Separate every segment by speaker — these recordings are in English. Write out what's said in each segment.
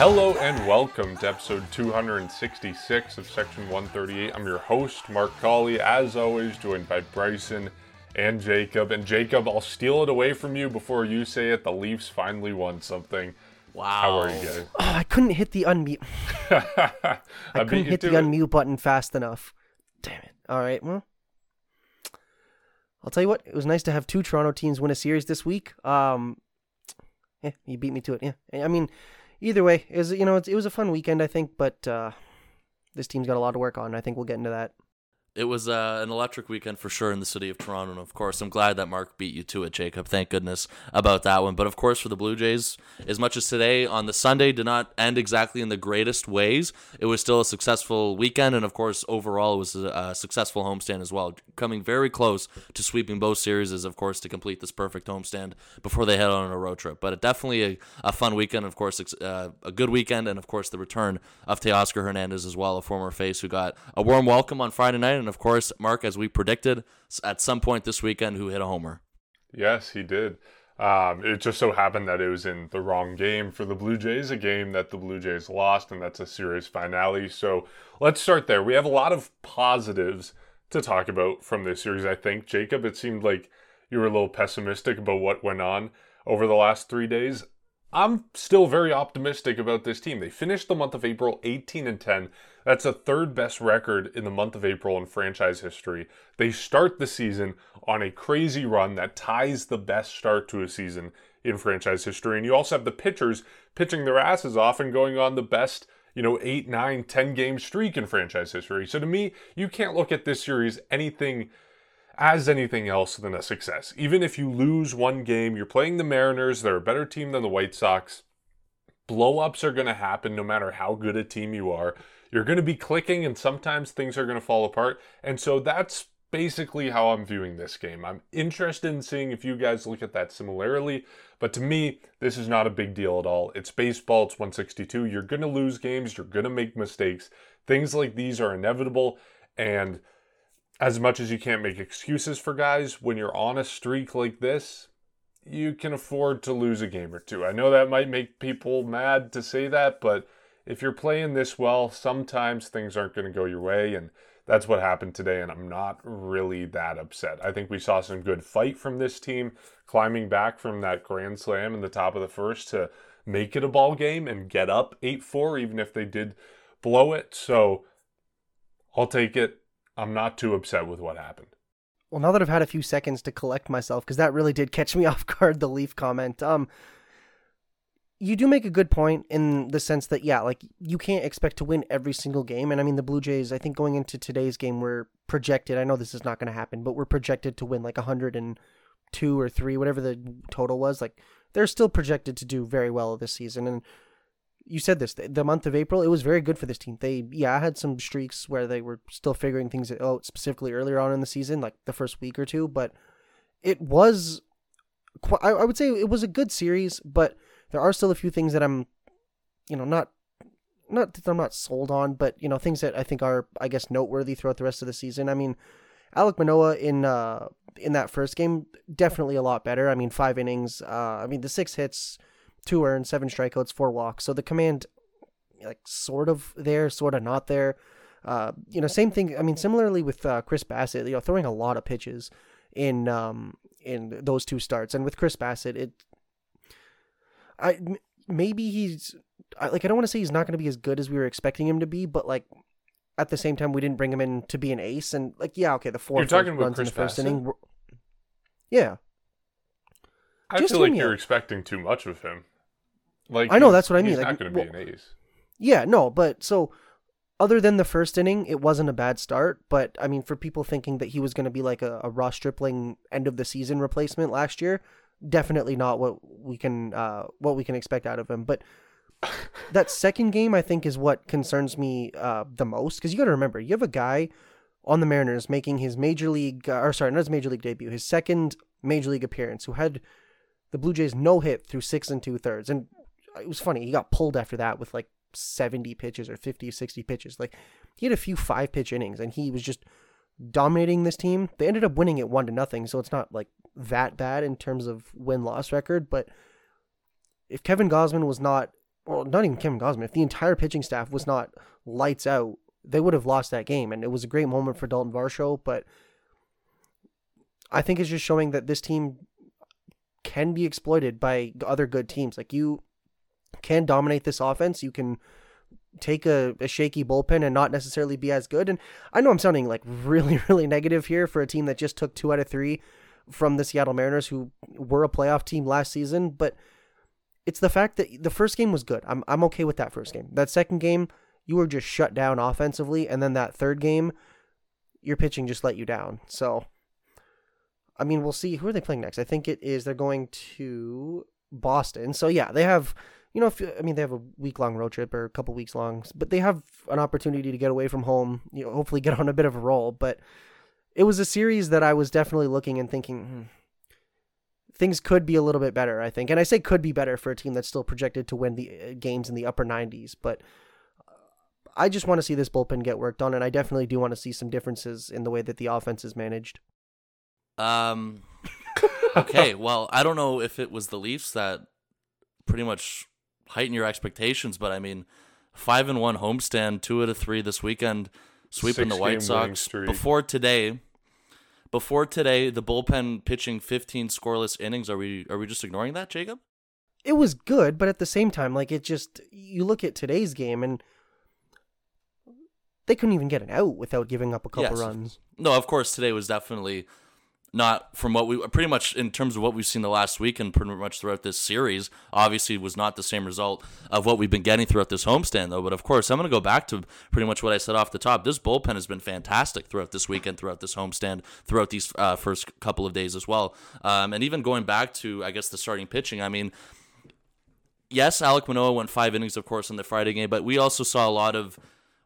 Speaker 1: Hello and welcome to episode 266 of Section 138. I'm your host, Mark Colley, as always, joined by Bryson and Jacob. And Jacob, I'll steal it away from you before you say it. The Leafs finally won something.
Speaker 2: Wow.
Speaker 1: How are you guys?
Speaker 3: Oh, I couldn't hit the unmute. I,
Speaker 1: I
Speaker 3: couldn't hit the unmute button fast enough. Damn it. All right, well, I'll tell you what. It was nice to have two Toronto teams win a series this week. Um, yeah, you beat me to it. Yeah, I mean, either way, it was you know it was a fun weekend I think, but uh, this team's got a lot to work on. I think we'll get into that
Speaker 2: it was uh, an electric weekend for sure in the city of Toronto. And of course, I'm glad that Mark beat you to it, Jacob. Thank goodness about that one. But of course, for the Blue Jays, as much as today on the Sunday did not end exactly in the greatest ways, it was still a successful weekend. And of course, overall, it was a, successful homestand as well, coming very close to sweeping both series, of course, to complete this perfect homestand before they head on a road trip. But definitely a, a fun weekend. Of course, uh, a good weekend. And of course, the return of Teoscar Hernandez as well, a former face who got a warm welcome on Friday night and of course, Mark, as we predicted, at some point this weekend, who hit a homer.
Speaker 1: Yes, he did. Um, it just so happened that it was in the wrong game for the Blue Jays, a game that the Blue Jays lost, and that's a series finale. So let's start there. We have a lot of positives to talk about from this series, I think. Jacob, it seemed like you were a little pessimistic about what went on over the last three days. I'm still very optimistic about this team. They finished the month of April 18 and 10. That's a third best record in the month of April in franchise history. They start the season on a crazy run that ties the best start to a season in franchise history. And you also have the pitchers pitching their asses off and going on the best, you know, eight, nine, 10 game streak in franchise history. So to me, you can't look at this series anything as anything else than a success. Even if you lose one game, you're playing the Mariners, they're a better team than the White Sox. Blowups are going to happen no matter how good a team you are. You're going to be clicking, and sometimes things are going to fall apart. And so that's basically how I'm viewing this game. I'm interested in seeing if you guys look at that similarly, but to me, this is not a big deal at all. It's baseball, it's 162. You're going to lose games, you're going to make mistakes. Things like these are inevitable, and as much as you can't make excuses for guys, when you're on a streak like this, you can afford to lose a game or two. I know that might make people mad to say that, but if you're playing this well, sometimes things aren't going to go your way. And that's what happened today. And I'm not really that upset. I think we saw some good fight from this team, climbing back from that grand slam in the top of the first to make it a ball game and get up 8 4, even if they did blow it. So I'll take it. I'm not too upset with what happened.
Speaker 3: Well, now that I've had a few seconds to collect myself, because that really did catch me off guard, the Leaf comment. Um, you do make a good point in the sense that yeah, like you can't expect to win every single game, and I mean the Blue Jays. I think going into today's game, we're projected. I know this is not going to happen, but we're projected to win like hundred and two or three, whatever the total was. Like they're still projected to do very well this season, and you said this the month of April it was very good for this team. They yeah I had some streaks where they were still figuring things out specifically earlier on in the season, like the first week or two, but it was I, would say it was a good series, but there are still a few things that I'm you know not not that I'm not sold on, but you know things that I think are I guess noteworthy throughout the rest of the season. I mean, Alek Manoah in uh in that first game definitely a lot better. I mean, five innings. Uh, I mean the six hits two earned, seven strikeouts, four walks. So the command, like, sort of there, sort of not there. Uh, you know, same thing. I mean, similarly with uh, Chris Bassitt, you know, throwing a lot of pitches in um in those two starts, and with Chris Bassitt, it, I maybe he's I, like I don't want to say he's not going to be as good as we were expecting him to be, but like at the same time, we didn't bring him in to be an ace, and like yeah, okay, the four
Speaker 1: You're talking
Speaker 3: runs
Speaker 1: Chris
Speaker 3: in the first
Speaker 1: Bassitt?
Speaker 3: inning. Yeah,
Speaker 1: I
Speaker 3: Just
Speaker 1: feel like you're
Speaker 3: out.
Speaker 1: expecting too much of him. Like
Speaker 3: I know, that's what I mean,
Speaker 1: He's
Speaker 3: like,
Speaker 1: not going to be an ace.
Speaker 3: Yeah, no, but so other than the first inning, it wasn't a bad start. But I mean, for people thinking that he was going to be like a, a Ross Stripling end of the season replacement last year, definitely not what we can uh, what we can expect out of him. But that second game, I think, is what concerns me uh, the most because you got to remember, you have a guy on the Mariners making his major league, uh, or sorry, not his major league debut, his second major league appearance, who had the Blue Jays no hit through six and two thirds, and it was funny. He got pulled after that with like 70 pitches or 50, 60 pitches. Like he had a few five pitch innings, and he was just dominating this team. They ended up winning it one to nothing, so it's not like that bad in terms of win loss record. But if Kevin Gausman was not well, not even Kevin Gausman, if the entire pitching staff was not lights out, they would have lost that game. And it was a great moment for Dalton Varsho, but I think it's just showing that this team can be exploited by other good teams. Like you can dominate this offense. You can take a, a shaky bullpen and not necessarily be as good. And I know I'm sounding like really, really negative here for a team that just took two out of three from the Seattle Mariners, who were a playoff team last season, but it's the fact that the first game was good. I'm I'm okay with that first game. That second game, you were just shut down offensively, and then that third game, your pitching just let you down. So, I mean, we'll see. Who are they playing next? I think it is they're going to Boston. So yeah, they have. You know, if, I mean, they have a week long road trip or a couple weeks long, but they have an opportunity to get away from home. You know, hopefully get on a bit of a roll. But it was a series that I was definitely looking and thinking, hmm, things could be a little bit better, I think. And I say could be better for a team that's still projected to win the uh, games in the upper 90s, but uh, I just want to see this bullpen get worked on and I definitely do want to see some differences in the way that the offense is managed.
Speaker 2: Um okay, well, I don't know if it was the Leafs that pretty much heighten your expectations, but I mean, 5 and 1 homestand, 2 out of 3 this weekend sweeping the White Sox before today. Before today, the bullpen pitching 15 scoreless innings. Are we are we just ignoring that, Jacob?
Speaker 3: It was good, but at the same time, like it just you look at today's game and they couldn't even get an out without giving up a couple yes. runs.
Speaker 2: No, of course today was definitely not from what we pretty much in terms of what we've seen the last week and pretty much throughout this series. Obviously, was not the same result of what we've been getting throughout this homestand, though. But of course, I'm going to go back to pretty much what I said off the top. This bullpen has been fantastic throughout this weekend, throughout this homestand, throughout these uh, first couple of days as well. Um, and even going back to, I guess, the starting pitching. I mean, yes, Alek Manoah went five innings, of course, in the Friday game, but we also saw a lot of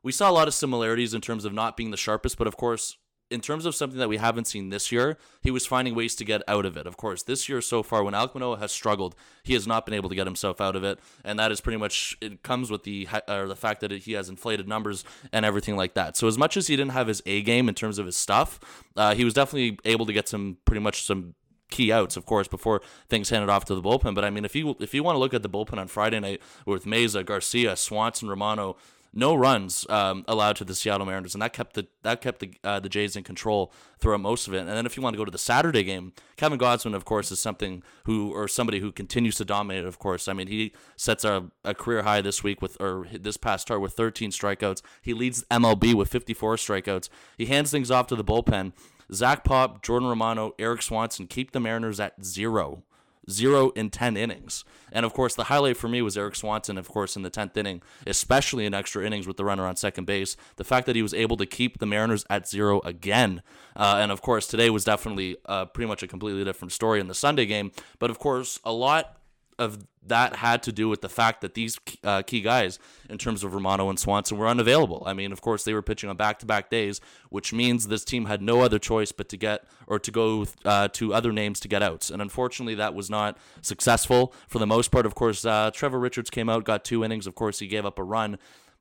Speaker 2: we saw a lot of similarities in terms of not being the sharpest, but of course in terms of something that we haven't seen this year, he was finding ways to get out of it. Of course, this year so far, when Alek Manoah has struggled, he has not been able to get himself out of it, and that is pretty much it comes with the or the fact that he has inflated numbers and everything like that. So as much as he didn't have his A game in terms of his stuff, uh, he was definitely able to get some pretty much some key outs, of course, before things handed off to the bullpen. But I mean, if you if you want to look at the bullpen on Friday night with Mayza, Garcia, Swanson, Romano, no runs um, allowed to the Seattle Mariners, and that kept the that kept the uh, the Jays in control throughout most of it. And then if you want to go to the Saturday game, Kevin Gausman, of course, is something who or somebody who continues to dominate. Of course, I mean he sets a, a career high this week with or this past start with 13 strikeouts. He leads MLB with 54 strikeouts. He hands things off to the bullpen. Zach Pop, Jordan Romano, Erik Swanson keep the Mariners at zero zero in 10 innings. And of course, the highlight for me was Erik Swanson, of course, in the 10th inning, especially in extra innings with the runner on second base. The fact that he was able to keep the Mariners at zero again. Uh, and of course, today was definitely uh, pretty much a completely different story in the Sunday game. But of course, a lot of that had to do with the fact that these uh, key guys, in terms of Romano and Swanson, were unavailable. I mean, of course, they were pitching on back-to-back days, which means this team had no other choice but to get or to go uh, to other names to get outs. And unfortunately, that was not successful for the most part. Of course, uh, Trevor Richards came out, got two innings. Of course, he gave up a run,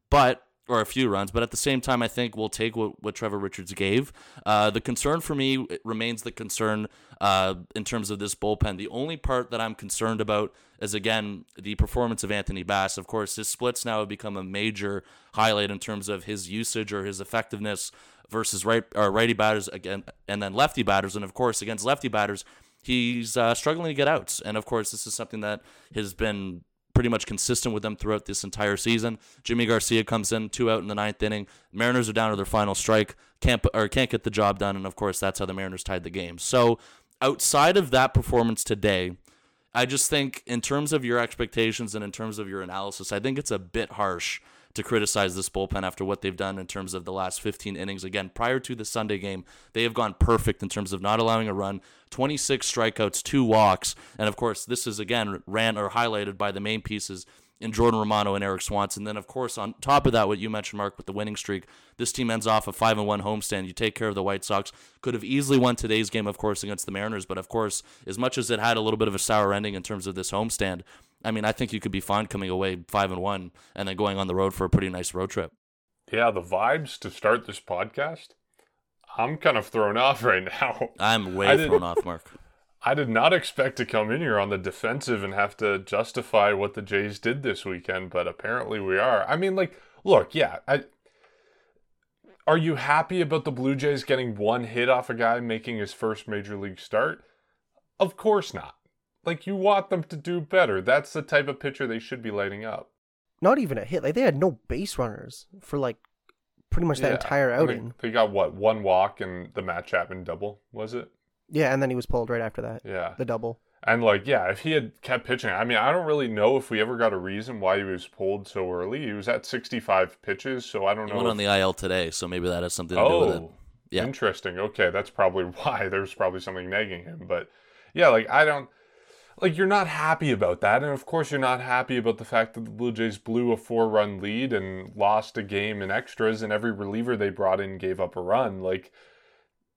Speaker 2: but or a few runs, but at the same time, I think we'll take what, what Trevor Richards gave. Uh, the concern for me remains the concern uh, in terms of this bullpen. The only part that I'm concerned about is, again, the performance of Anthony Bass. Of course, his splits now have become a major highlight in terms of his usage or his effectiveness versus right or righty batters again, and then lefty batters. And of course, against lefty batters, he's uh, struggling to get outs. And of course, this is something that has been pretty much consistent with them throughout this entire season. Yimi Garcia comes in two out in the ninth inning. Mariners are down to their final strike, can't or can't get the job done, and of course that's how the Mariners tied the game. So outside of that performance today, I just think in terms of your expectations and in terms of your analysis, I think it's a bit harsh to criticize this bullpen after what they've done in terms of the last 15 innings. Again, prior to the Sunday game, they have gone perfect in terms of not allowing a run, 26 strikeouts, two walks, and of course, this is again ran or highlighted by the main pieces in Jordan Romano and Erik Swanson. Then, of course, on top of that, what you mentioned, Mark, with the winning streak, this team ends off a five and one homestand. You take care of the White Sox. Could have easily won today's game, of course, against the Mariners. But of course, as much as it had a little bit of a sour ending in terms of this homestand, I mean, I think you could be fine coming away five and one and then going on the road for a pretty nice road trip.
Speaker 1: Yeah, the vibes to start this podcast. I'm kind of thrown off right now.
Speaker 2: I'm way thrown off, Mark.
Speaker 1: I did not expect to come in here on the defensive and have to justify what the Jays did this weekend, but apparently we are. I mean, like, look, yeah, I, are you happy about the Blue Jays getting one hit off a guy making his first major league start? Of course not. Like, you want them to do better. That's the type of pitcher they should be lighting up.
Speaker 3: Not even a hit. Like they had no base runners for like pretty much that
Speaker 1: Yeah,
Speaker 3: entire
Speaker 1: I mean,
Speaker 3: outing.
Speaker 1: they got what, one walk and the Matt Chapman double, was it?
Speaker 3: Yeah, and then he was pulled right after that.
Speaker 1: Yeah.
Speaker 3: The double.
Speaker 1: And like, yeah, if he had kept pitching, I mean, I don't really know if we ever got a reason why he was pulled so early. He was at 65 pitches, so I don't
Speaker 2: He
Speaker 1: know.
Speaker 2: went on the IL today, so maybe that has something to do with it.
Speaker 1: oh,
Speaker 2: Yeah.
Speaker 1: interesting. Okay, that's probably why. There's probably something nagging him, but yeah, like I don't like you're not happy about that, and of course you're not happy about the fact that the Blue Jays blew a four-run lead and lost a game in extras, and every reliever they brought in gave up a run. Like.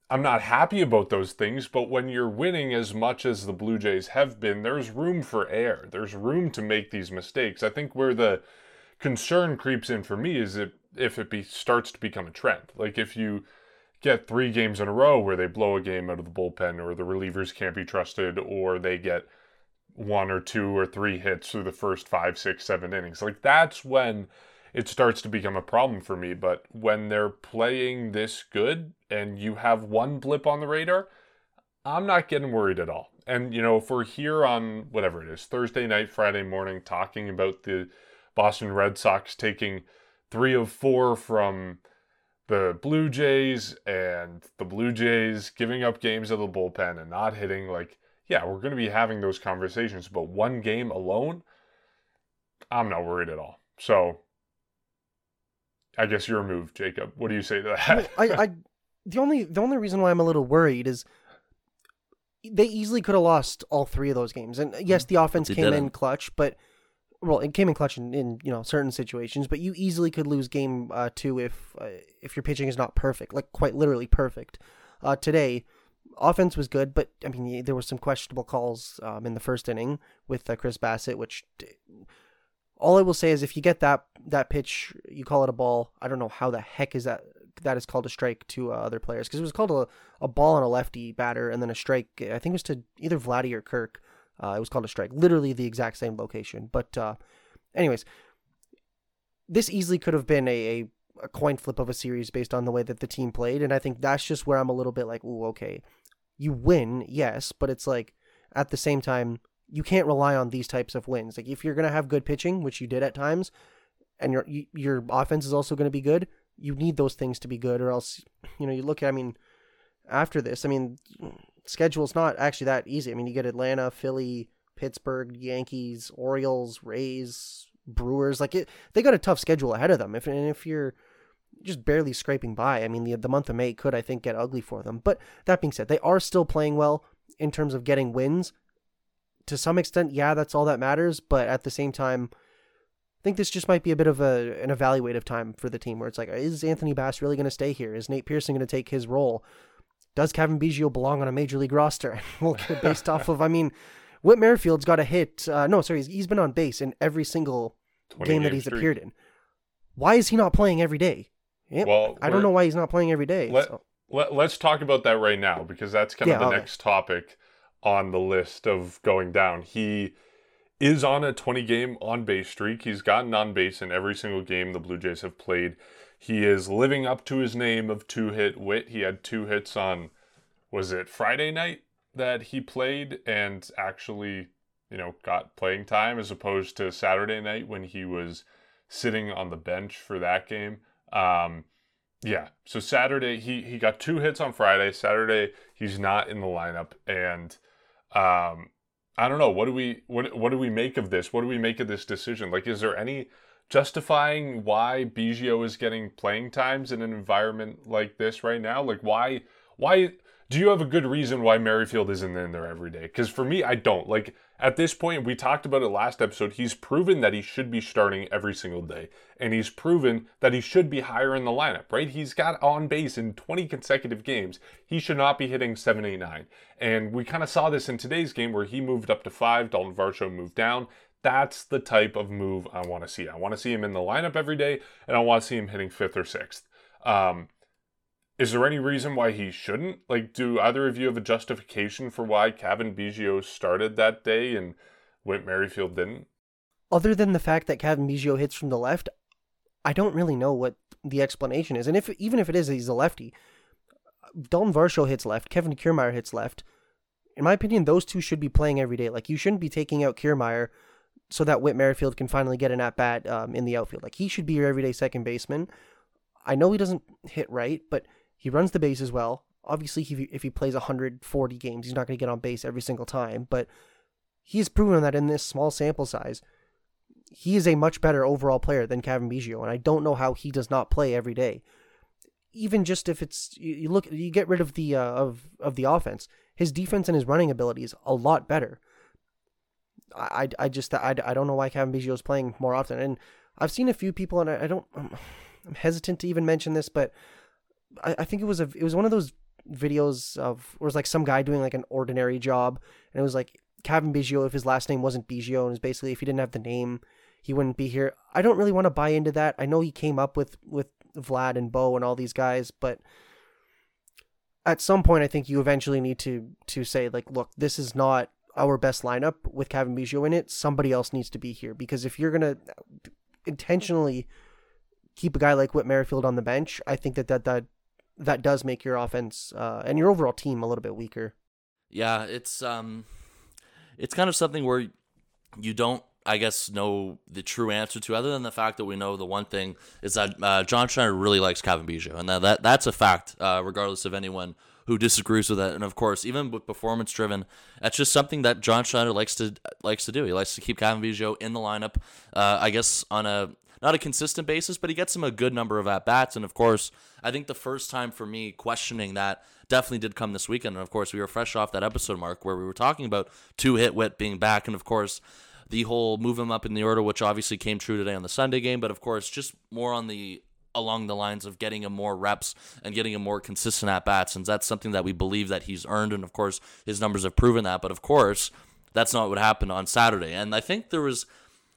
Speaker 1: I'm not happy about those things, but when you're winning as much as the Blue Jays have been, there's room for error. There's room to make these mistakes. I think where the concern creeps in for me is if, if it be, starts to become a trend. Like if you get three games in a row where they blow a game out of the bullpen or the relievers can't be trusted or they get one or two or three hits through the first five, six, seven innings. Like that's when it starts to become a problem for me. But when they're playing this good and you have one blip on the radar, I'm not getting worried at all. And you know, if we're here on whatever it is, Thursday night, Friday morning, talking about the Boston Red Sox taking three of four from the Blue Jays and the Blue Jays giving up games of the bullpen and not hitting, like, yeah, we're going to be having those conversations. But one game alone, I'm not worried at all. So I guess you're moved, Jacob. What do you say to
Speaker 3: Well,
Speaker 1: that?
Speaker 3: I, I the only the only reason why I'm a little worried is they easily could have lost all three of those games. And yes, the offense came in
Speaker 2: didn't.
Speaker 3: clutch, but well, it came in clutch in, in you know certain situations. But you easily could lose game uh, two if uh, if your pitching is not perfect, like quite literally perfect. Uh, today, offense was good, but I mean there were some questionable calls um, in the first inning with uh, Chris Bassitt, which. All I will say is, if you get that that pitch, you call it a ball. I don't know how the heck is that that is called a strike to uh, other players because it was called a, a ball on a lefty batter and then a strike. I think it was to either Vladdy or Kirk. Uh, it was called a strike, literally the exact same location. But, uh, anyways, this easily could have been a, a, a coin flip of a series based on the way that the team played, and I think that's just where I'm a little bit like, ooh, okay, you win, yes, but it's like at the same time you can't rely on these types of wins. Like if you're gonna have good pitching, which you did at times, and your you, your offense is also going to be good, you need those things to be good, or else you know you look at. I mean, after this, I mean, schedule's not actually that easy. I mean, you get Atlanta, Philly, Pittsburgh, Yankees, Orioles, Rays, Brewers. Like it, they got a tough schedule ahead of them. If and if you're just barely scraping by, I mean, the the month of May could I think get ugly for them. But that being said, they are still playing well in terms of getting wins. To some extent, yeah, that's all that matters. But at the same time, I think this just might be a bit of a an evaluative time for the team where it's like, is Anthony Bass really going to stay here? Is Nate Pearson going to take his role? Does Cavan Biggio belong on a major league roster? well, based off of, I mean, Whit Merrifield's got a hit. Uh, no, sorry, he's, he's been on base in every single game that he's
Speaker 1: streak.
Speaker 3: appeared in. Why is he not playing every day? Yep,
Speaker 1: Well,
Speaker 3: I don't know why he's not playing every day.
Speaker 1: Let,
Speaker 3: so-
Speaker 1: let, let's talk about that right now because that's kind
Speaker 3: Yeah,
Speaker 1: of the
Speaker 3: okay.
Speaker 1: next topic on the list of going down. He is on a 20 game on base streak. He's gotten on base in every single game the Blue Jays have played. He is living up to his name of two hit Whit. He had two hits on, was it Friday night that he played and actually, you know, got playing time as opposed to Saturday night when he was sitting on the bench for that game. Um, yeah. So Saturday he he got two hits on Friday. Saturday he's not in the lineup, and um, I don't know what do we what what do we make of this? What do we make of this decision? Like, is there any justifying why Biggio is getting playing times in an environment like this right now? Like, why why do you have a good reason why Merrifield isn't in there every day? Because for me, I don't. Like at this point, we talked about it last episode. He's proven that he should be starting every single day, and he's proven that he should be higher in the lineup. Right? He's got on base in 20 consecutive games. He should not be hitting seven, eight, nine. And we kind of saw this in today's game where he moved up to five. Dalton Varsho moved down. That's the type of move I want to see. I want to see him in the lineup every day, and I want to see him hitting fifth or sixth. Um, is there any reason why he shouldn't? Like, do either of you have a justification for why Cavan Biggio started that day and Whit Merrifield didn't?
Speaker 3: Other than the fact that Cavan Biggio hits from the left, I don't really know what the explanation is. And if even if it is he's a lefty, Dalton Varsho hits left, Kevin Kiermaier hits left. In my opinion, those two should be playing every day. Like you shouldn't be taking out Kiermaier so that Whit Merrifield can finally get an at bat um, in the outfield. Like he should be your everyday second baseman. I know he doesn't hit right, but he runs the bases well. Obviously, he, if he plays 140 games, he's not going to get on base every single time, but he's proven that in this small sample size, he is a much better overall player than Cavan Biggio, and I don't know how he does not play every day. Even just if it's you look, you get rid of the uh, of of the offense, his defense and his running ability is a lot better. I, I just I, I don't know why Cavan Biggio is playing more often, and I've seen a few people, and I, I don't I'm hesitant to even mention this, but I, I think it was a it was one of those videos of was like some guy doing like an ordinary job, and it was like Cavan Biggio if his last name wasn't Biggio, and it was basically if he didn't have the name, he wouldn't be here. I don't really want to buy into that. I know he came up with with Vlad and Bo and all these guys, but at some point, I think you eventually need to to say like, look, this is not our best lineup with Cavan Biggio in it. Somebody else needs to be here because if you're gonna intentionally keep a guy like Whit Merrifield on the bench, I think that that that that does make your offense uh, and your overall team a little bit weaker.
Speaker 2: Yeah, it's um, it's kind of something where you don't, I guess, know the true answer to, other than the fact that we know the one thing is that uh, John Schneider really likes Cavan Biggio, and that, that that's a fact, uh, regardless of anyone who disagrees with that. And of course, even with performance driven, that's just something that John Schneider likes to likes to do. He likes to keep Biggio in the lineup. Uh, I guess on a not a consistent basis, but he gets him a good number of at bats. And of course, I think the first time for me questioning that definitely did come this weekend. And of course, we were fresh off that episode mark where we were talking about two hit Whit being back, and of course. The whole move him up in the order, which obviously came true today on the Sunday game, but of course, just more on the along the lines of getting him more reps and getting him more consistent at bats. And that's something that we believe that he's earned. And of course, his numbers have proven that. But of course, that's not what happened on Saturday. And I think there was,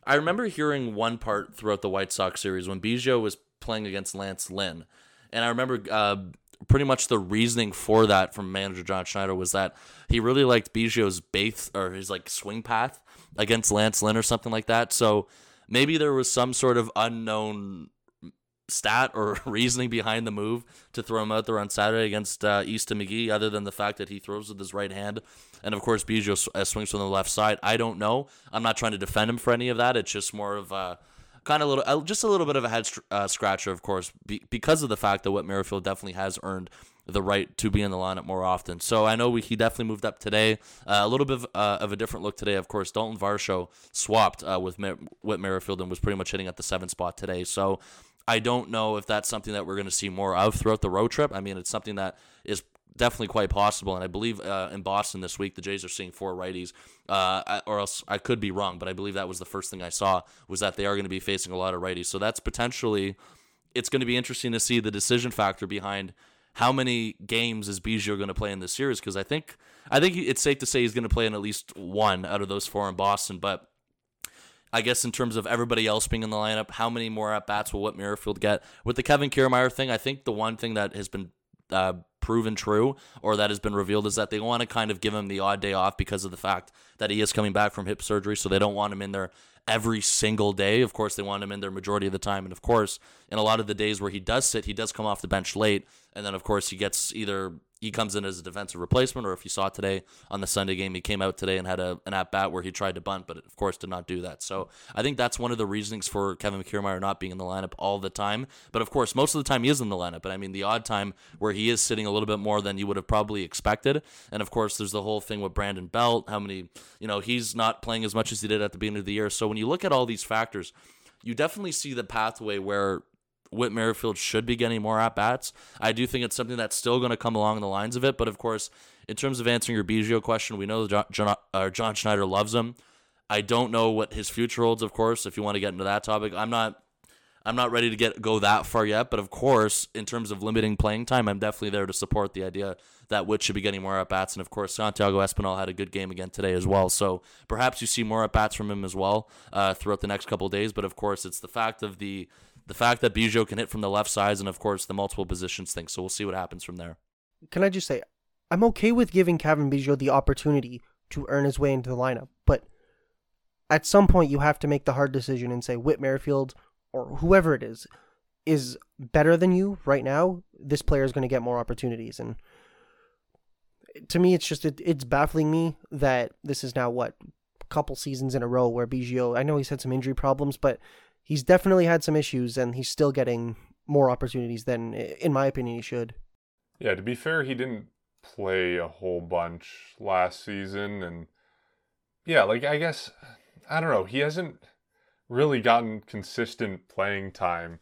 Speaker 2: I remember hearing one part throughout the White Sox series when Biggio was playing against Lance Lynn. And I remember uh, pretty much the reasoning for that from manager John Schneider was that he really liked Biggio's base or his like swing path against Lance Lynn or something like that. So maybe there was some sort of unknown stat or reasoning behind the move to throw him out there on Saturday against uh, Easton McGee, other than the fact that he throws with his right hand, and of course Biggio uh, swings from the left side. I don't know. I'm not trying to defend him for any of that. It's just more of a kind of little, uh, just a little bit of a head uh, scratcher, of course, be- because of the fact that Whit Merrifield definitely has earned the right to be in the lineup more often. So I know we, he definitely moved up today. Uh, a little bit of, uh, of, a different look today. Of course, Dalton Varsho swapped uh, with Mer- Whit Merrifield and was pretty much hitting at the seven spot today. So I don't know if that's something that we're going to see more of throughout the road trip. I mean, it's something that is definitely quite possible. And I believe uh, in Boston this week, the Jays are seeing four righties, uh, or else I could be wrong, but I believe that was the first thing I saw was that they are going to be facing a lot of righties. So that's potentially, it's going to be interesting to see the decision factor behind how many games is Biggio going to play in this series? Because I think I think it's safe to say he's going to play in at least one out of those four in Boston, but I guess in terms of everybody else being in the lineup, how many more at bats will Whit Merrifield get? With the Kevin Kiermaier thing, I think the one thing that has been uh, proven true or that has been revealed is that they want to kind of give him the odd day off because of the fact that he is coming back from hip surgery. So they don't want him in there every single day. Of course, they want him in there majority of the time. And of course, in a lot of the days where he does sit, he does come off the bench late. And then, of course, he gets either he comes in as a defensive replacement, or if you saw today on the Sunday game, he came out today and had a, an at bat where he tried to bunt, but of course did not do that. So I think that's one of the reasonings for Kevin Kiermaier not being in the lineup all the time. But of course, most of the time he is in the lineup. But I mean, the odd time where he is sitting a little bit more than you would have probably expected. And of course, there's the whole thing with Brandon Belt, how many, you know, he's not playing as much as he did at the beginning of the year. So when you look at all these factors, you definitely see the pathway where Whit Merrifield should be getting more at bats. I do think it's something that's still going to come along the lines of it. But of course, in terms of answering your Biggio question, we know John, John, uh, John Schneider loves him. I don't know what his future holds. Of course, if you want to get into that topic, I'm not. I'm not ready to get go that far yet, but of course, in terms of limiting playing time, I'm definitely there to support the idea that Whit should be getting more at bats. And of course, Santiago Espinal had a good game again today as well. So perhaps you see more at bats from him as well uh, throughout the next couple days. But of course, it's the fact of the the fact that Biggio can hit from the left sides and of course the multiple positions thing. So we'll see what happens from there.
Speaker 3: Can I just say, I'm okay with giving Cavan Biggio the opportunity to earn his way into the lineup, but at some point you have to make the hard decision and say Whit Merrifield or whoever it is is better than you right now. This player is going to get more opportunities, and to me, it's just it, it's baffling me that this is now what a couple seasons in a row where Biggio. I know he's had some injury problems, but he's definitely had some issues, and he's still getting more opportunities than, in my opinion, he should.
Speaker 1: Yeah, to be fair, he didn't play a whole bunch last season, and yeah, like I guess I don't know, he hasn't really gotten consistent playing time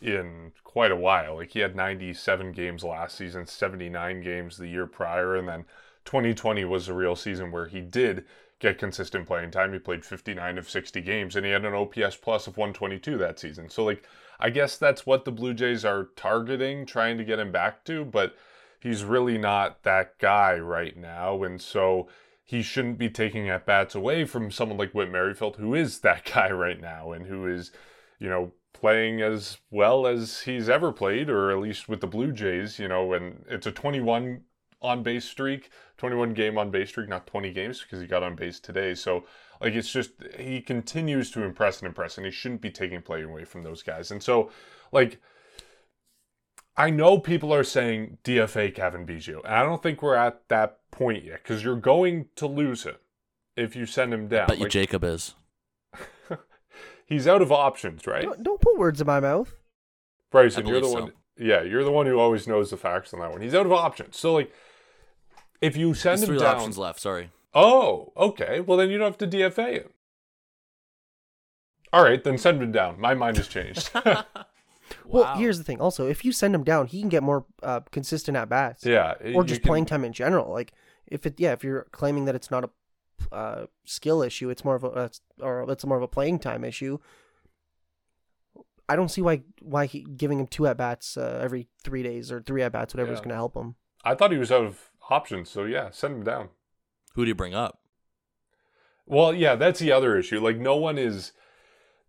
Speaker 1: in quite a while. Like he had 97 games last season, 79 games the year prior, and then 2020 was a real season where he did get consistent playing time. He played 59 of 60 games and he had an OPS plus of 122 that season. So like I guess that's what the Blue Jays are targeting, trying to get him back to, but he's really not that guy right now and so he shouldn't be taking at bats away from someone like Whit Merrifield who is that guy right now and who is, you know, playing as well as he's ever played, or at least with the Blue Jays, you know, and it's a 21 on base streak, 21 game on base streak, not 20 games because he got on base today. So, like, it's just he continues to impress and impress, and he shouldn't be taking play away from those guys. And so, like, I know people are saying DFA Cavan Biggio, and I don't think we're at that point yet because you're going to lose him if you send him down.
Speaker 2: But like, Jacob is
Speaker 1: he's out of options, right?
Speaker 3: Don't, don't put words in my mouth.
Speaker 1: Bryson, you're the so. one. Yeah, you're the one who always knows the facts on that one. He's out of options. So like, if you send
Speaker 2: There's
Speaker 1: him
Speaker 2: three
Speaker 1: down,
Speaker 2: options left. Sorry.
Speaker 1: Oh, okay. Well, then you don't have to DFA him. All right, then send him down. My mind has changed.
Speaker 3: wow. Well, here's the thing. Also, if you send him down, he can get more uh, consistent at bats.
Speaker 1: Yeah,
Speaker 3: or just can... playing time in general. Like if it, yeah, if you're claiming that it's not a uh, skill issue. It's more of a uh, or it's more of a playing time issue. I don't see why why he, giving him two at bats uh, every three days or three at bats, whatever yeah. is going to help him.
Speaker 1: I thought he was out of options, so yeah, send him down.
Speaker 2: Who do you bring up?
Speaker 1: Well, yeah, that's the other issue. Like, no one is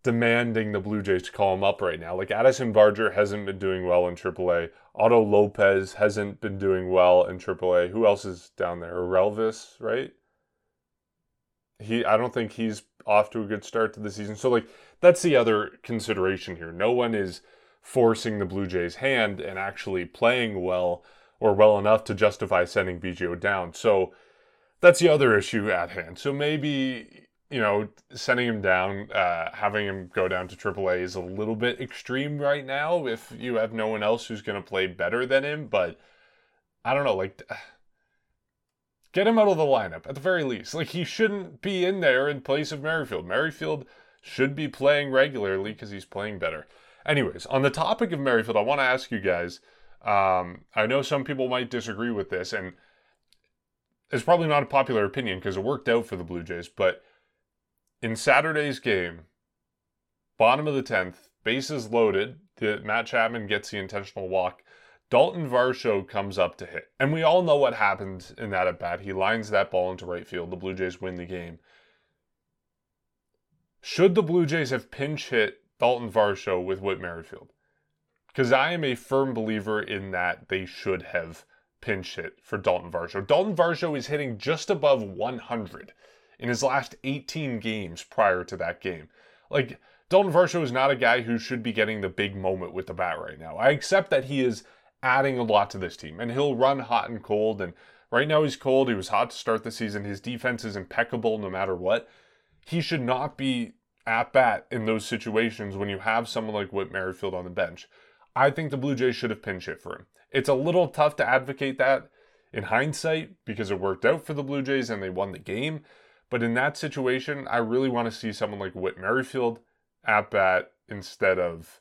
Speaker 1: demanding the Blue Jays to call him up right now. Like, Addison Barger hasn't been doing well in AAA. Otto Lopez hasn't been doing well in AAA. Who else is down there? Relvis, right? he I don't think he's off to a good start to the season. So like that's the other consideration here. No one is forcing the Blue Jays' hand and actually playing well or well enough to justify sending Biggio down. So that's the other issue at hand. So maybe you know sending him down, uh, having him go down to AAA is a little bit extreme right now. If you have no one else who's going to play better than him, but I don't know, like Get him out of the lineup at the very least. Like he shouldn't be in there in place of Merrifield. Merrifield should be playing regularly because he's playing better. Anyways, on the topic of Merrifield, I want to ask you guys. Um, I know some people might disagree with this, and it's probably not a popular opinion because it worked out for the Blue Jays. But in Saturday's game, bottom of the tenth, bases loaded, the, Matt Chapman gets the intentional walk. Dalton Varsho comes up to hit. And we all know what happened in that at bat. He lines that ball into right field. The Blue Jays win the game. Should the Blue Jays have pinch hit Dalton Varsho with Whit Merrifield? Because I am a firm believer in that they should have pinch hit for Dalton Varsho. Dalton Varsho is hitting just above 100 in his last 18 games prior to that game. Like, Dalton Varsho is not a guy who should be getting the big moment with the bat right now. I accept that he is adding a lot to this team. And he'll run hot and cold. And right now he's cold. He was hot to start the season. His defense is impeccable no matter what. He should not be at bat in those situations when you have someone like Whit Merrifield on the bench. I think the Blue Jays should have pinch hit for him. It's a little tough to advocate that in hindsight because it worked out for the Blue Jays and they won the game. But in that situation, I really want to see someone like Whit Merrifield at bat instead of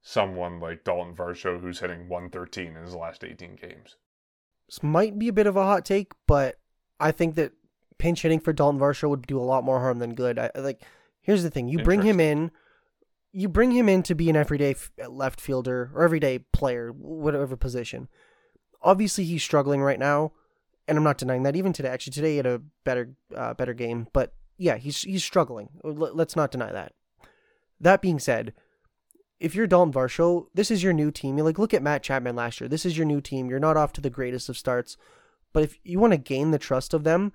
Speaker 1: someone like Dalton Varsho who's hitting 113 in his last 18 games.
Speaker 3: This might be a bit of a hot take, but I think that pinch hitting for Dalton Varsho would do a lot more harm than good. I like here's the thing, you bring him in you bring him in to be an everyday left fielder or everyday player, whatever position. Obviously, he's struggling right now, and I'm not denying that. Even today, actually, today he had a better, uh, better game. But yeah, he's he's struggling. Let's not deny that. That being said, if you're Dalton Varsho, this is your new team. You like look at Matt Chapman last year. This is your new team. You're not off to the greatest of starts, but if you want to gain the trust of them,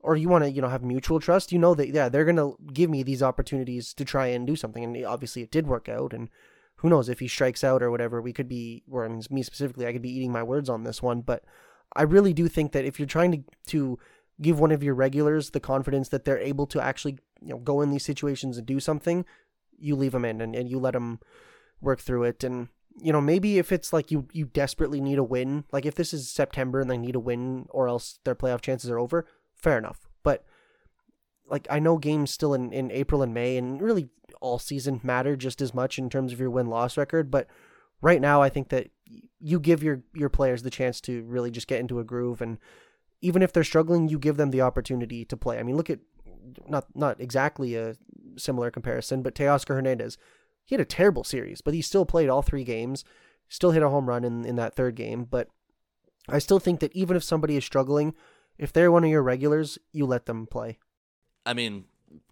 Speaker 3: or you want to you know have mutual trust, you know that yeah they're gonna give me these opportunities to try and do something. And obviously it did work out, and who knows if he strikes out or whatever, we could be, or I mean, me specifically, I could be eating my words on this one, but I really do think that if you're trying to to give one of your regulars the confidence that they're able to actually you know go in these situations and do something, you leave them in and, and you let them work through it. And you know maybe if it's like you you desperately need a win, like if this is September and they need a win or else their playoff chances are over, fair enough. But like I know games still in, in April and May and really all season matter just as much in terms of your win loss record, but right now I think that you give your your players the chance to really just get into a groove and even if they're struggling, you give them the opportunity to play. I mean, look at not not exactly a similar comparison, but Teoscar Hernandez. He had a terrible series, but he still played all three games, still hit a home run in, in that third game. But I still think that even if somebody is struggling, if they're one of your regulars, you let them play.
Speaker 2: I mean,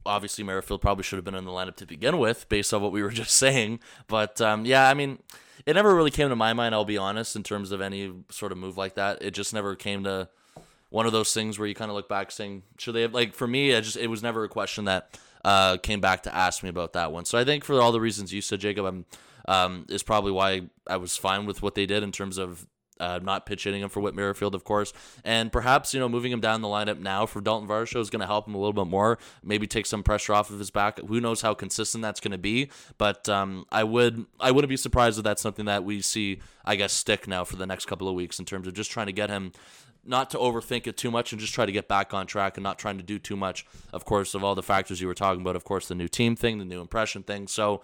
Speaker 2: obviously Merrifield probably should have been in the lineup to begin with, based on what we were just saying. But um, yeah, I mean, it never really came to my mind. I'll be honest, in terms of any sort of move like that, it just never came to one of those things where you kind of look back saying, should they have like for me, I just it was never a question that uh, came back to ask me about that one. So I think for all the reasons you said, Jacob, I'm um, is probably why I was fine with what they did in terms of uh, not pinch hitting him for Whit Merrifield, of course, and perhaps you know moving him down the lineup now for Dalton Varsho is going to help him a little bit more. Maybe take some pressure off of his back. Who knows how consistent that's going to be? But um, I would I wouldn't be surprised if that's something that we see I guess stick now for the next couple of weeks in terms of just trying to get him not to overthink it too much and just try to get back on track and not trying to do too much, of course, of all the factors you were talking about. Of course, the new team thing, the new impression thing. So,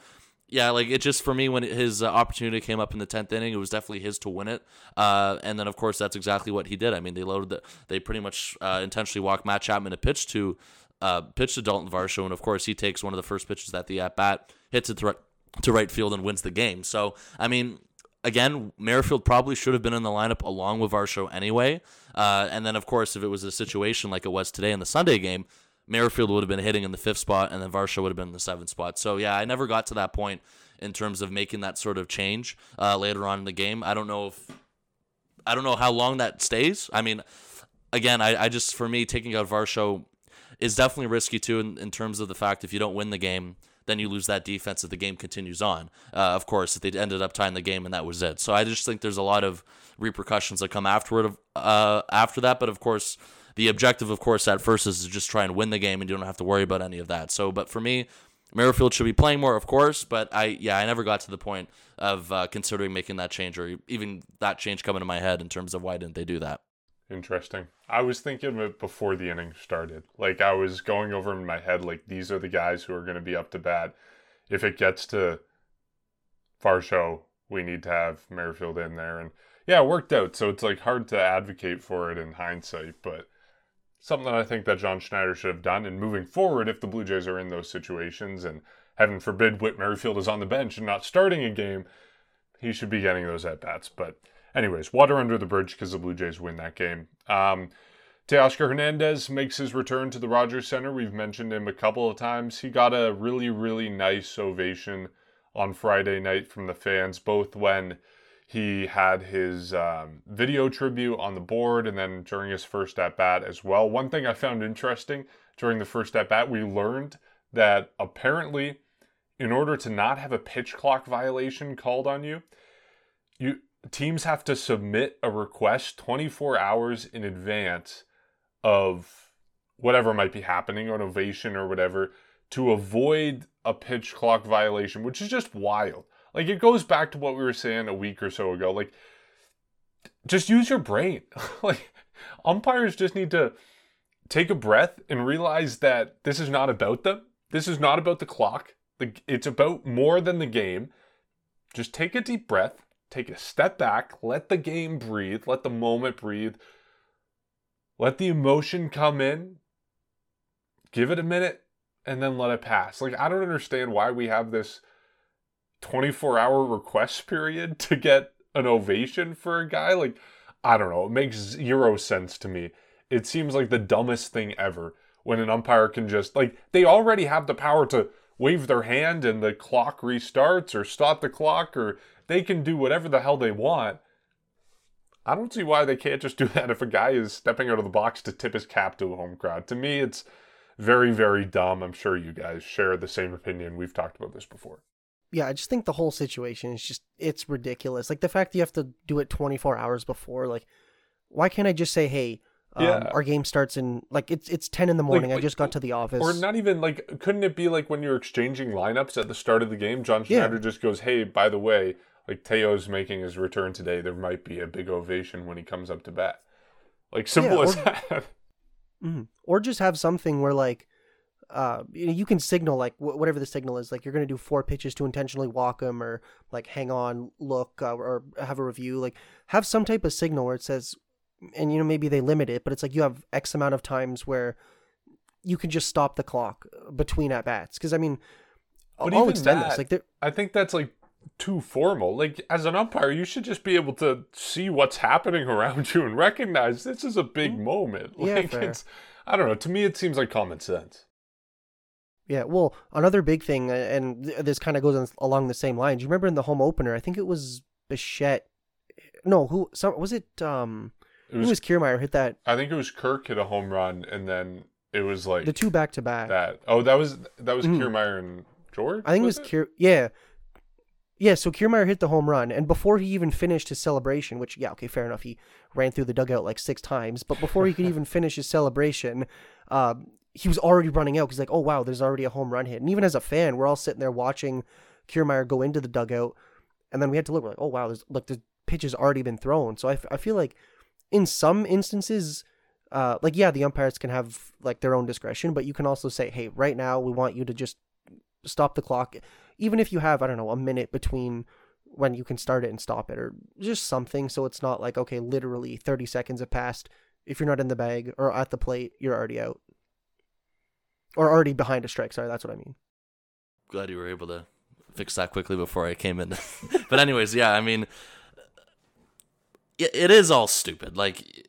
Speaker 2: yeah, like it just for me when his uh, opportunity came up in the tenth inning, it was definitely his to win it. Uh, and then of course that's exactly what he did. I mean, they loaded the, they pretty much uh, intentionally walked Matt Chapman to pitch to uh, pitch to Dalton Varsho, and of course he takes one of the first pitches at the at bat, hits it to to right field, and wins the game. So I mean, again, Merrifield probably should have been in the lineup along with Varsho anyway. Uh, and then, of course, if it was a situation like it was today in the Sunday game, Merrifield would have been hitting in the fifth spot, and then Varsho would have been in the seventh spot. So, yeah, I never got to that point in terms of making that sort of change uh, later on in the game. I don't know if I don't know how long that stays. I mean, again, I, I just for me taking out Varsho is definitely risky too in, in terms of the fact if you don't win the game then you lose that defense if the game continues on. Uh, of course, if they ended up tying the game and that was it. So I just think there's a lot of repercussions that come afterward uh, after that. But of course, the objective, of course, at first is to just try and win the game, and you don't have to worry about any of that. So, but for me, Merrifield should be playing more, of course, but I yeah I never got to the point of uh, considering making that change or even that change coming to my head in terms of why didn't they do that.
Speaker 1: Interesting. I was thinking of it before the inning started. Like I was going over in my head, like these are the guys who are going to be up to bat. If it gets to Varsho, we need to have Merrifield in there, and yeah, it worked out. So it's like hard to advocate for it in hindsight, but something that I think that John Schneider should have done. And moving forward, if the Blue Jays are in those situations, and heaven forbid Whit Merrifield is on the bench and not starting a game, he should be getting those at bats. But anyways, water under the bridge because the Blue Jays win that game. Um, Teoscar Hernandez makes his return to the Rogers Center. We've mentioned him a couple of times. He got a really, really nice ovation on Friday night from the fans, both when he had his um, video tribute on the board and then during his first at bat as well. One thing I found interesting during the first at bat, we learned that apparently, in order to not have a pitch clock violation called on you, you teams have to submit a request 24 hours in advance of whatever might be happening, an ovation or whatever, to avoid a pitch clock violation, which is just wild. Like it goes back to what we were saying a week or so ago. Like, just use your brain. like, umpires just need to take a breath and realize that this is not about them. This is not about the clock. It's about more than the game. Just take a deep breath, take a step back, let the game breathe, let the moment breathe, let the emotion come in, give it a minute, and then let it pass. Like, I don't understand why we have this 24 hour request period to get an ovation for a guy. Like, I don't know. It makes zero sense to me. It seems like the dumbest thing ever when an umpire can just, like, they already have the power to wave their hand and the clock restarts or stop the clock or they can do whatever the hell they want. I don't see why they can't just do that if a guy is stepping out of the box to tip his cap to a home crowd. To me, it's very, very dumb. I'm sure you guys share the same opinion. We've talked about this before.
Speaker 3: Yeah, I just think the whole situation is just, it's ridiculous. Like the fact that you have to do it 24 hours before, like, why can't I just say, hey, um,
Speaker 1: Yeah.
Speaker 3: our game starts in, like, it's it's 10 in the morning. I just got to the office.
Speaker 1: Or not even like, couldn't it be like when you're exchanging lineups at the start of the game? John
Speaker 3: Yeah.
Speaker 1: Schneider just goes, hey, by the way, like Teo's making his return today. There might be a big ovation when he comes up to bat. Like, simple
Speaker 3: Yeah,
Speaker 1: as that.
Speaker 3: Mhm. Or just have something where like, uh, you, know, you can signal like wh- whatever the signal is. Like you're gonna do four pitches to intentionally walk them, or like hang on, look, uh, or have a review. Like have some type of signal where it says, and you know maybe they limit it, but it's like you have X amount of times where you can just stop the clock between at bats. Because I mean,
Speaker 1: But
Speaker 3: I'll
Speaker 1: even
Speaker 3: extend
Speaker 1: that-
Speaker 3: this. Like
Speaker 1: I think that's like too formal. Like as an umpire, you should just be able to see what's happening around you and recognize this is a big moment.
Speaker 3: Mm. Yeah,
Speaker 1: Like
Speaker 3: fair.
Speaker 1: it's I don't know, to me it seems like common sense.
Speaker 3: Yeah, well, another big thing, uh, and this kind of goes along the same lines. You remember in the home opener, I think it was Bichette. No, who? Some was it? Um,
Speaker 1: It
Speaker 3: it
Speaker 1: was,
Speaker 3: was Kiermaier hit that
Speaker 1: I think it was Kirk hit a home run and then it was like
Speaker 3: the two back to back.
Speaker 1: that. Oh, that was that was
Speaker 3: Mhm.
Speaker 1: Kiermaier and George?
Speaker 3: I think it was Kier. Yeah, yeah. So Kiermaier hit the home run, and before he even finished his celebration, which yeah, okay, fair enough. He ran through the dugout like six times, but before he could even finish his celebration, um, he was already running out. He's like, oh wow, there's already a home run hit. And even as a fan, we're all sitting there watching Kiermaier go into the dugout, and then we had to look. We're like, oh wow, there's look, the pitch has already been thrown. So I, I feel like in some instances. Uh, like yeah, the umpires can have like their own discretion, but you can also say, "Hey, right now we want you to just stop the clock even if you have i don't know a minute between when you can start it and stop it or just something so it's not like okay literally 30 seconds have passed if you're not in the bag or at the plate you're already out or already behind a strike sorry that's what i mean
Speaker 2: glad you were able to fix that quickly before I came in. but anyways, yeah, I mean, it, is all stupid. Like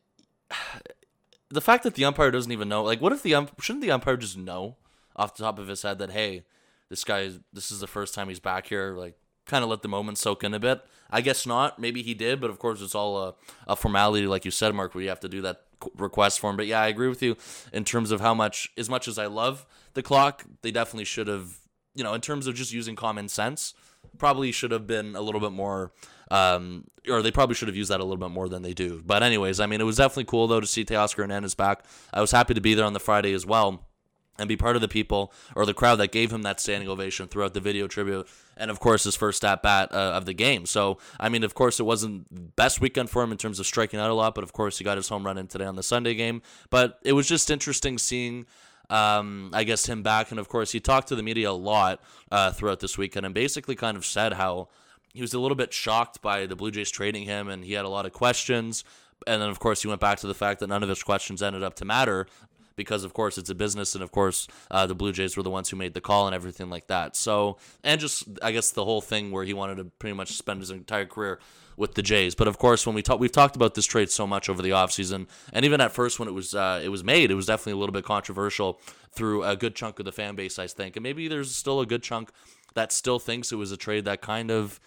Speaker 2: the fact that the umpire doesn't even know. Like, what if the ump shouldn't the umpire just know off the top of his head that hey, this guy, this is the first time he's back here. Like, kind of let the moment soak in a bit. I guess not. Maybe he did, but of course it's all a, a formality, like you said, Mark, where you have to do that qu- request form. But yeah, I agree with you in terms of how much, as much as I love the clock, they definitely should have, you know, in terms of just using common sense, probably should have been a little bit more, um, or they probably should have used that a little bit more than they do. But anyways, I mean, it was definitely cool though to see Teoscar Hernandez back. I was happy to be there on the Friday as well and be part of the people or the crowd that gave him that standing ovation throughout the video tribute and of course his first at bat uh, of the game. So i mean of course it wasn't best weekend for him in terms of striking out a lot but of course he got his home run in today on the sunday game. But it was just interesting seeing um, I guess him back, and of course he talked to the media a lot uh, throughout this weekend, and basically kind of said how he was a little bit shocked by the Blue Jays trading him, and he had a lot of questions. And then, of course, he went back to the fact that none of his questions ended up to matter because, of course, it's a business, and of course, uh, the Blue Jays were the ones who made the call and everything like that. So, and just I guess the whole thing where he wanted to pretty much spend his entire career with the Jays. But of course, when we talk, we've talked about this trade so much over the offseason, and even at first when it was uh, it was made, it was definitely a little bit controversial through a good chunk of the fan base, I think, and maybe there's still a good chunk that still thinks it was a trade that kind of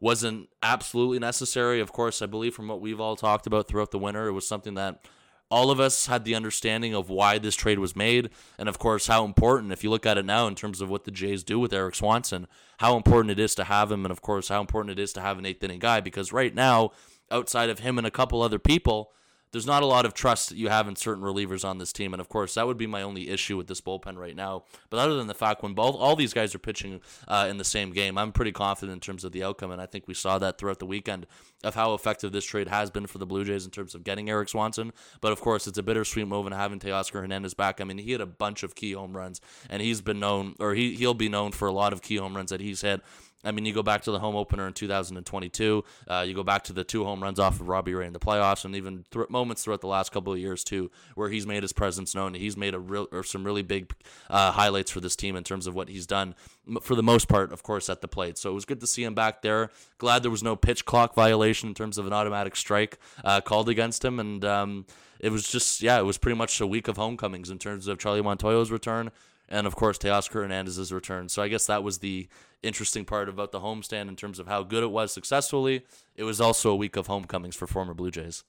Speaker 2: wasn't absolutely necessary. Of course, I believe from what we've all talked about throughout the winter, it was something that all of us had the understanding of why this trade was made, and of course, how important, if you look at it now in terms of what the Jays do with Erik Swanson, how important it is to have him, and of course, how important it is to have an eighth inning guy, because right now, outside of him and a couple other people, there's not a lot of trust that you have in certain relievers on this team, and of course, that would be my only issue with this bullpen right now. But other than the fact when both all these guys are pitching uh, in the same game, I'm pretty confident in terms of the outcome, and I think we saw that throughout the weekend of how effective this trade has been for the Blue Jays in terms of getting Erik Swanson. But of course, it's a bittersweet move and having Teoscar Hernandez back. I mean, he had a bunch of key home runs, and he's been known, or he he'll be known for a lot of key home runs that he's hit. I mean, you go back to the home opener in 2022. Uh, you go back to the two home runs off of Robbie Ray in the playoffs, and even th- moments throughout the last couple of years too, where he's made his presence known. He's made a real or some really big uh, highlights for this team in terms of what he's done. For the most part, of course, at the plate. So it was good to see him back there. Glad there was no pitch clock violation in terms of an automatic strike uh, called against him, and um, it was just yeah, it was pretty much a week of homecomings in terms of Charlie Montoyo's return. And of course Teoscar Hernandez's return. So I guess that was the interesting part about the homestand in terms of how good it was successfully. It was also a week of homecomings for former Blue Jays.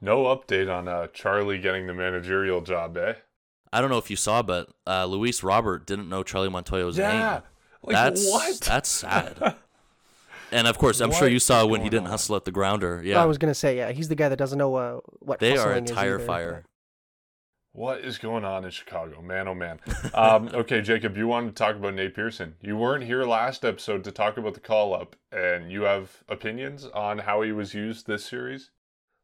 Speaker 1: No update on uh, Charlie getting the managerial job, eh?
Speaker 2: I don't know if you saw, but uh, Luis Robert didn't know Charlie Montoyo's
Speaker 1: Yeah.
Speaker 2: name.
Speaker 1: Like,
Speaker 2: That's
Speaker 1: what?
Speaker 2: that's sad. and of course, I'm sure you saw when he didn't
Speaker 1: on?
Speaker 2: hustle at the grounder. Yeah,
Speaker 3: I was gonna say, yeah, he's the guy that doesn't know uh, what
Speaker 2: they are a
Speaker 3: hustling is
Speaker 2: tire
Speaker 3: either,
Speaker 2: fire.
Speaker 1: What is going on in Chicago? Man, oh man. Um, okay, Jacob, you wanted to talk about Nate Pearson. You weren't here last episode to talk about the call up, and you have opinions on how he was used this series?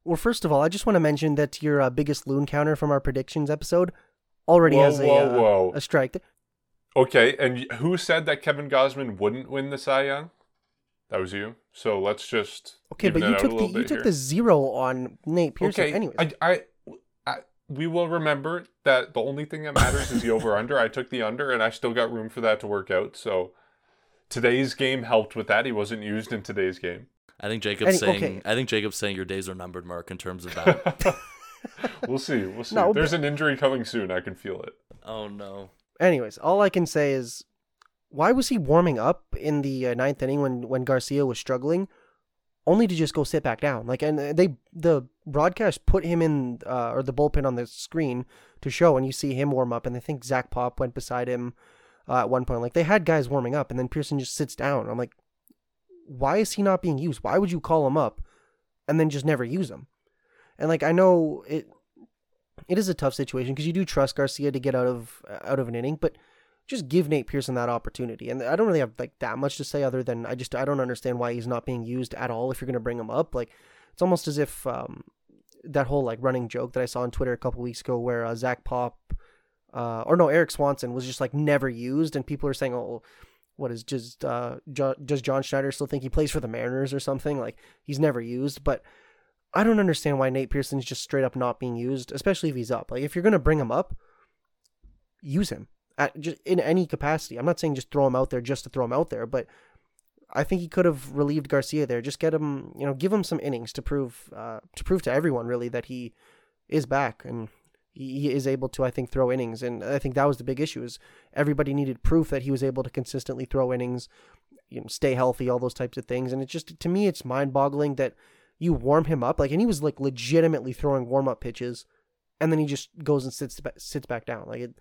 Speaker 3: Well, first of all, I just want to mention that your uh, biggest loon counter from our predictions episode already
Speaker 1: Whoa,
Speaker 3: has a
Speaker 1: whoa,
Speaker 3: uh,
Speaker 1: whoa.
Speaker 3: a strike.
Speaker 1: Okay, and who said that Kevin Gausman wouldn't win the Cy Young? That was you. So let's just
Speaker 3: Okay, but you took the you took
Speaker 1: here.
Speaker 3: the zero on Nate Pearson.
Speaker 1: Okay,
Speaker 3: Anyways,
Speaker 1: I, I, we will remember that the only thing that matters is the over under. I took the under, and I still got room for that to work out. So today's game helped with that. He wasn't used in today's game.
Speaker 2: I think Jacob's
Speaker 3: Any-
Speaker 2: saying.
Speaker 3: okay.
Speaker 2: I think Jacob's saying your days are numbered, Mark, in terms of that.
Speaker 1: we'll see. We'll see.
Speaker 3: No,
Speaker 1: There's
Speaker 3: but-
Speaker 1: an injury coming soon. I can feel it.
Speaker 2: oh no.
Speaker 3: anyways, all I can say is, why was he warming up in the uh, ninth inning when when Garcia was struggling, only to just go sit back down? Like, and they the broadcast put him in uh, or the bullpen on the screen to show, and you see him warm up, and I think Zach Pop went beside him uh, at one point. Like they had guys warming up, and then Pearson just sits down. I'm like, why is he not being used? Why would you call him up and then just never use him? And like I know it it is a tough situation because you do trust Garcia to get out of out of an inning, but just give Nate Pearson that opportunity. And I don't really have like that much to say other than I just I don't understand why he's not being used at all if you're going to bring him up. Like it's almost as if um, that whole like running joke that I saw on Twitter a couple weeks ago where uh, Zach Pop uh, or no Erik Swanson was just like never used, and people are saying, "Oh, what is just uh, jo- does John Schneider still think he plays for the Mariners or something? Like he's never used." But I don't understand why Nate Pearson's just straight up not being used, especially if he's up. Like if you're gonna bring him up, use him at just in any capacity. I'm not saying just throw him out there just to throw him out there, but I think he could have relieved Garcia there. Just get him, you know, give him some innings to prove uh, to prove to everyone really that he is back and he is able to, I think, throw innings. And I think that was the big issue is everybody needed proof that he was able to consistently throw innings, you know, stay healthy, all those types of things. And it just to me, it's mind boggling that you warm him up like, and he was like legitimately throwing warm up pitches, and then he just goes and sits sits back down. Like it,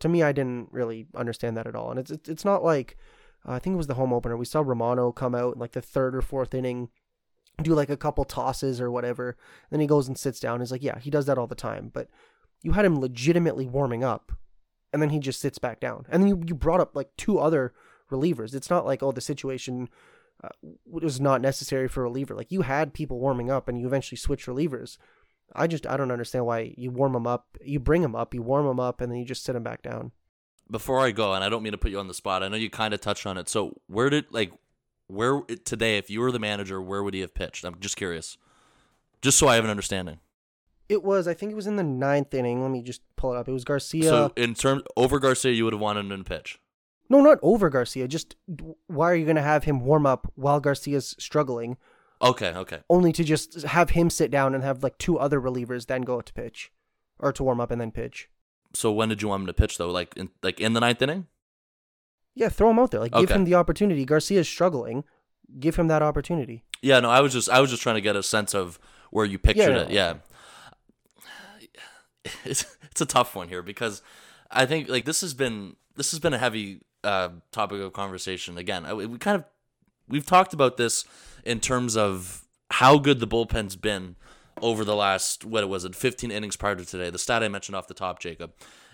Speaker 3: to me, I didn't really understand that at all. And it's it's, not like uh, I think it was the home opener. We saw Romano come out in like the third or fourth inning, do like a couple tosses or whatever. Then he goes and sits down. He's like, yeah, he does that all the time. But you had him legitimately warming up, and then he just sits back down. And then you, you brought up like two other relievers. It's not like oh the situation uh, was not necessary for a reliever. Like you had people warming up, and you eventually switch relievers. I just I don't understand why you warm them up, you bring them up, you warm them up, and then you just sit them back down.
Speaker 2: Before I go, and I don't mean to put you on the spot. I know you kind of touched on it. So where did like where today, if you were the manager, where would he have pitched? I'm just curious, just so I have an understanding.
Speaker 3: It was I think it was in the ninth inning. Let me just pull it up. It was Garcia.
Speaker 2: So in terms over Garcia, you would have wanted him to pitch.
Speaker 3: No, not over Garcia. Just why are you going to have him warm up while Garcia's struggling,
Speaker 2: Okay, okay.
Speaker 3: only to just have him sit down and have like two other relievers then go to pitch, or to warm up and then pitch?
Speaker 2: So when did you want him to pitch though? Like in like in the ninth inning?
Speaker 3: Yeah, throw him out there. Like give
Speaker 2: Okay.
Speaker 3: him the opportunity. Garcia's struggling. Give him that opportunity.
Speaker 2: Yeah, no, I was just I was just trying to get a sense of where you pictured
Speaker 3: no.
Speaker 2: it. Yeah. It's it's a tough one here because I think like this has been this has been a heavy uh, topic of conversation. Again, I- we kind of we've talked about this in terms of how good the bullpen's been over the last what was it 15 innings prior to today the stat i mentioned off the top jacob.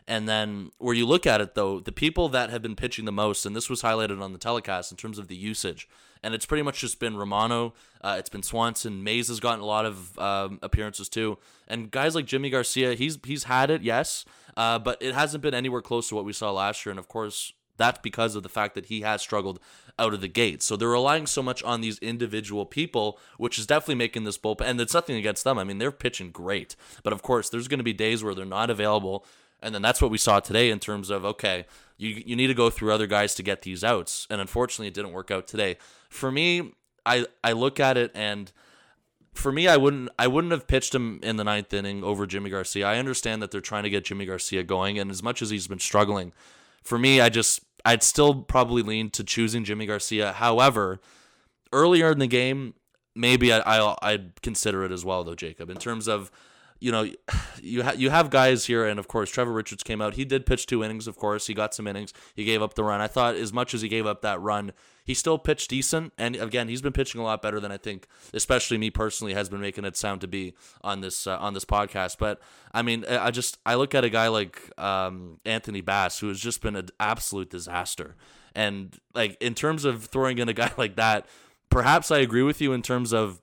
Speaker 2: And then where you look at it though the people that have been pitching the most and this was highlighted on the telecast in terms of the usage and it's pretty much just been romano uh, it's been swanson mayza has gotten a lot of um, appearances too and guys like yimi garcia he's he's had it yes uh, but it hasn't been anywhere close to what we saw last year and of course that's because of the fact that he has struggled out of the gate. So they're relying so much on these individual people, which is definitely making this bullpen. And it's nothing against them. I mean, they're pitching great. But of course, there's going to be days where they're not available. And then that's what we saw today in terms of, okay, you, you need to go through other guys to get these outs. And unfortunately, it didn't work out today. For me, I, I look at it and for me, I wouldn't I wouldn't have pitched him in the ninth inning over Yimi Garcia. I understand that they're trying to get Yimi Garcia going, and as much as he's been struggling, for me, I just I'd still probably lean to choosing Yimi Garcia. However, earlier in the game, maybe I, I'll, I'd consider it as well, though, Jacob. In terms of you know, you ha- you have guys here, and of course Trevor Richards came out. He did pitch two innings, of course. He got some innings. He gave up the run. I thought as much as he gave up that run, he still pitched decent. And again, he's been pitching a lot better than I think, especially me personally, has been making it sound to be on this uh, on this podcast. But I mean, I just I look at a guy like um, Anthony Bass, who has just been an absolute disaster. And like in terms of throwing in a guy like that, perhaps I agree with you in terms of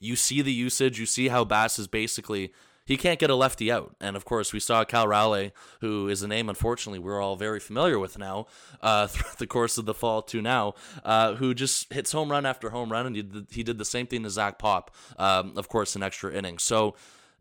Speaker 2: you see the usage, you see how Bass is basically he can't get a lefty out. And of course, we saw Cal Raleigh, who is a name, unfortunately, we're all very familiar with now uh, throughout the course of the fall to now, uh, who just hits home run after home run. And he did, he did the same thing to Zach Pop, um, of course, in extra innings. So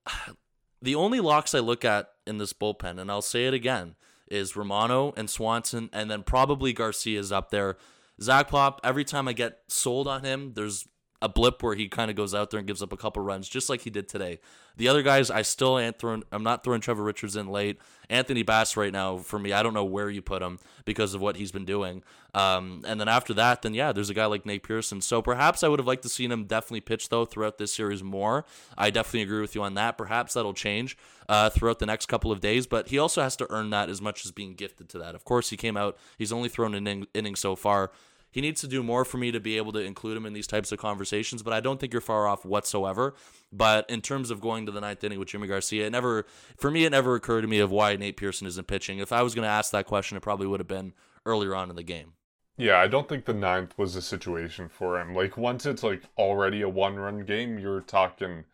Speaker 2: the only locks I look at in this bullpen, and I'll say it again, is Romano and Swanson, and then probably Garcia's up there. Zach Pop, every time I get sold on him, there's a blip where he kind of goes out there and gives up a couple runs, just like he did today. The other guys, I still ain't throwing. I'm not throwing Trevor Richards in late. Anthony Bass right now for me, I don't know where you put him because of what he's been doing. Um, and then after that, then yeah, there's a guy like Nate Pearson. So perhaps I would have liked to seen him definitely pitch though throughout this series more. I definitely agree with you on that. Perhaps that'll change uh, throughout the next couple of days, but he also has to earn that as much as being gifted to that. Of course, he came out. He's only thrown an inning, inning so far. He needs to do more for me to be able to include him in these types of conversations, but I don't think you're far off whatsoever. But in terms of going to the ninth inning with Yimi Garcia, it never, for me, it never occurred to me of why Nate Pearson isn't pitching. If I was going to ask that question, it probably would have been earlier on in the game.
Speaker 1: Yeah, I don't think the ninth was a situation for him. Like once it's like already a one-run game, you're talking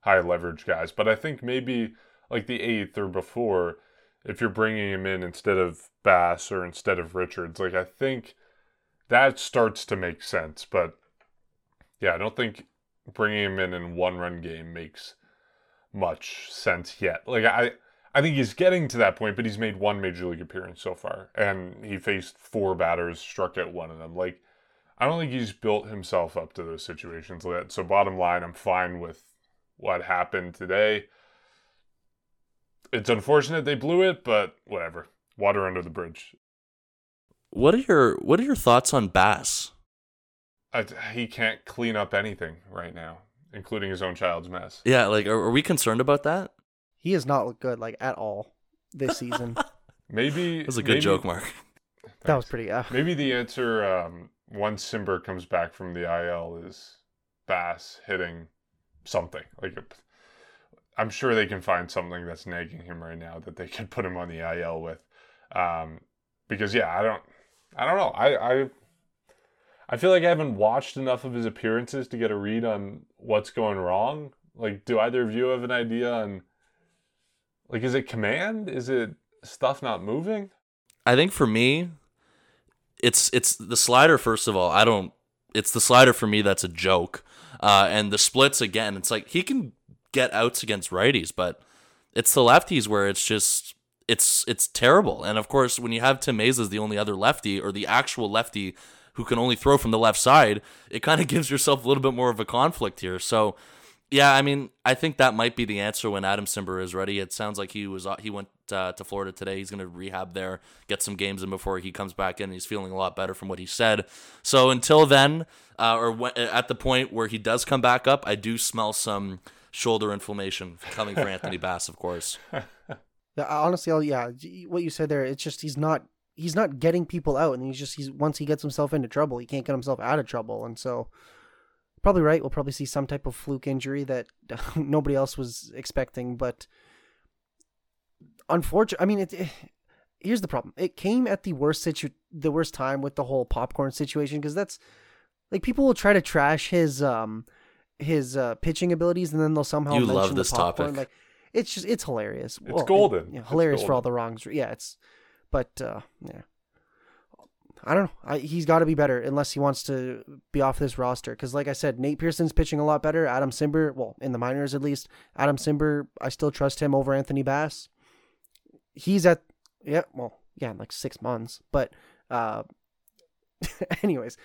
Speaker 1: high leverage guys. But I think maybe like the eighth or before, if you're bringing him in instead of Bass or instead of Richards, like I think that starts to make sense. But yeah, I don't think bringing him in in one run game makes much sense yet. Like I, I think he's getting to that point, but he's made one major league appearance so far, and he faced four batters, struck out one of them. Like I don't think he's built himself up to those situations yet. So bottom line, I'm fine with what happened today. It's unfortunate they blew it, but whatever. Water under the bridge.
Speaker 2: What are your What are your thoughts on Bass?
Speaker 1: I, he can't clean up anything right now, including his own child's mess.
Speaker 2: Yeah, like are, are we concerned about that?
Speaker 3: He has not looked good like at all this season.
Speaker 1: maybe
Speaker 2: that was a good
Speaker 1: maybe,
Speaker 3: joke,
Speaker 2: Mark.
Speaker 3: That was pretty. Uh,
Speaker 1: maybe the answer um, once Cimber comes back from the IL is Bass hitting something like. A, I'm sure they can find something that's nagging him right now that they could put him on the IL with, um, because yeah, I don't. I don't know. I, I I feel like I haven't watched enough of his appearances to get a read on what's going wrong. Like, do either of you have an idea on like is it command? Is it stuff not moving?
Speaker 2: I think for me, it's it's the slider first of all. I don't it's the slider for me that's a joke. Uh, and the splits again, it's like he can get outs against righties, but it's the lefties where it's just it's it's terrible. And of course, when you have Tim Mayza as the only other lefty or the actual lefty who can only throw from the left side, it kind of gives yourself a little bit more of a conflict here. So, yeah, I mean, I think that might be the answer when Adam Cimber is ready. It sounds like he was uh, he went uh, to Florida today. He's going to rehab there, get some games in before he comes back in. He's feeling a lot better from what he said. So until then, uh, or at the point where he does come back up, I do smell some shoulder inflammation coming for Anthony Bass, of course.
Speaker 3: Honestly, I'll, yeah, what you said there, it's just he's not he's not getting people out, and he's just he's once he gets himself into trouble, he can't get himself out of trouble, and so probably right. We'll probably see some type of fluke injury that nobody else was expecting, but unfortunately, I mean, it, it, here's the problem: it came at the worst situ the worst time with the whole popcorn situation because that's like people will try to trash his um his uh, pitching abilities, and then they'll somehow
Speaker 2: you
Speaker 3: mention
Speaker 2: love this
Speaker 3: the popcorn.
Speaker 2: topic.
Speaker 3: Like it's just it's hilarious.
Speaker 1: It's well, golden.
Speaker 3: yeah,
Speaker 1: it's
Speaker 3: hilarious
Speaker 1: golden.
Speaker 3: for all the wrongs. Yeah, it's but uh, yeah. I don't know. I, he's got to be better unless he wants to be off this roster. Because, like I said, Nate Pearson's pitching a lot better. Adam Cimber, well, in the minors at least, Adam Cimber, I still trust him over Anthony Bass. He's at, yeah, well, yeah, like six months. But, uh, anyways,